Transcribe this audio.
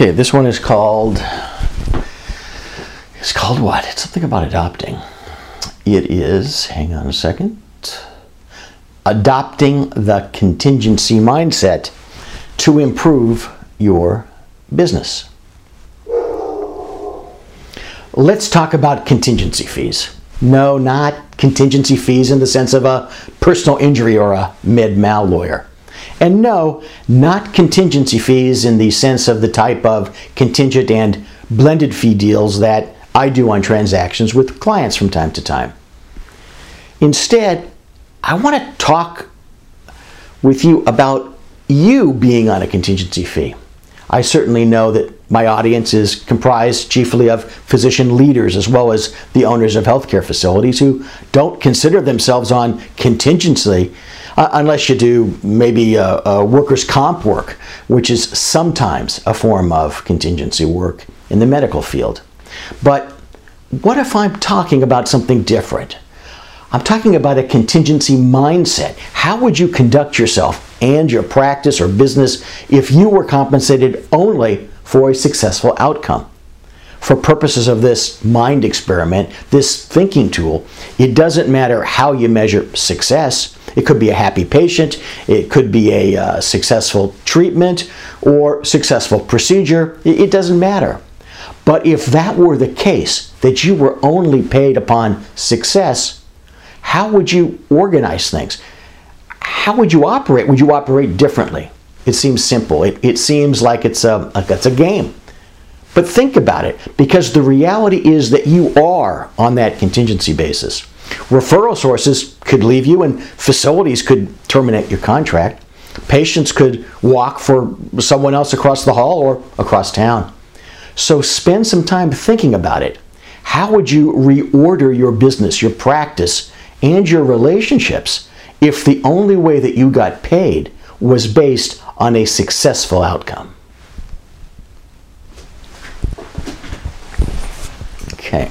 Okay, this one is called. It's called what? It's something about adopting. It is, hang on a second, adopting the contingency mindset to improve your business. Let's talk about contingency fees. No, not contingency fees in the sense of a personal injury or a med mal lawyer. And no, not contingency fees in the sense of the type of contingent and blended fee deals that I do on transactions with clients from time to time. Instead, I want to talk with you about you being on a contingency fee. I certainly know that my audience is comprised chiefly of physician leaders as well as the owners of healthcare facilities who don't consider themselves on contingency uh, unless you do maybe uh, uh, workers' comp work, which is sometimes a form of contingency work in the medical field. But what if I'm talking about something different? I'm talking about a contingency mindset. How would you conduct yourself and your practice or business if you were compensated only for a successful outcome? For purposes of this mind experiment, this thinking tool, it doesn't matter how you measure success. It could be a happy patient, it could be a uh, successful treatment or successful procedure. It, doesn't matter. But if that were the case, that you were only paid upon success, how would you organize things? How would you operate? Would you operate differently? It seems simple. It, it seems like it's a, like it's a game. But think about it, because the reality is that you are on that contingency basis. Referral sources could leave you, and facilities could terminate your contract. Patients could walk for someone else across the hall or across town. So spend some time thinking about it. How would you reorder your business, your practice, and your relationships if the only way that you got paid was based on a successful outcome? Okay.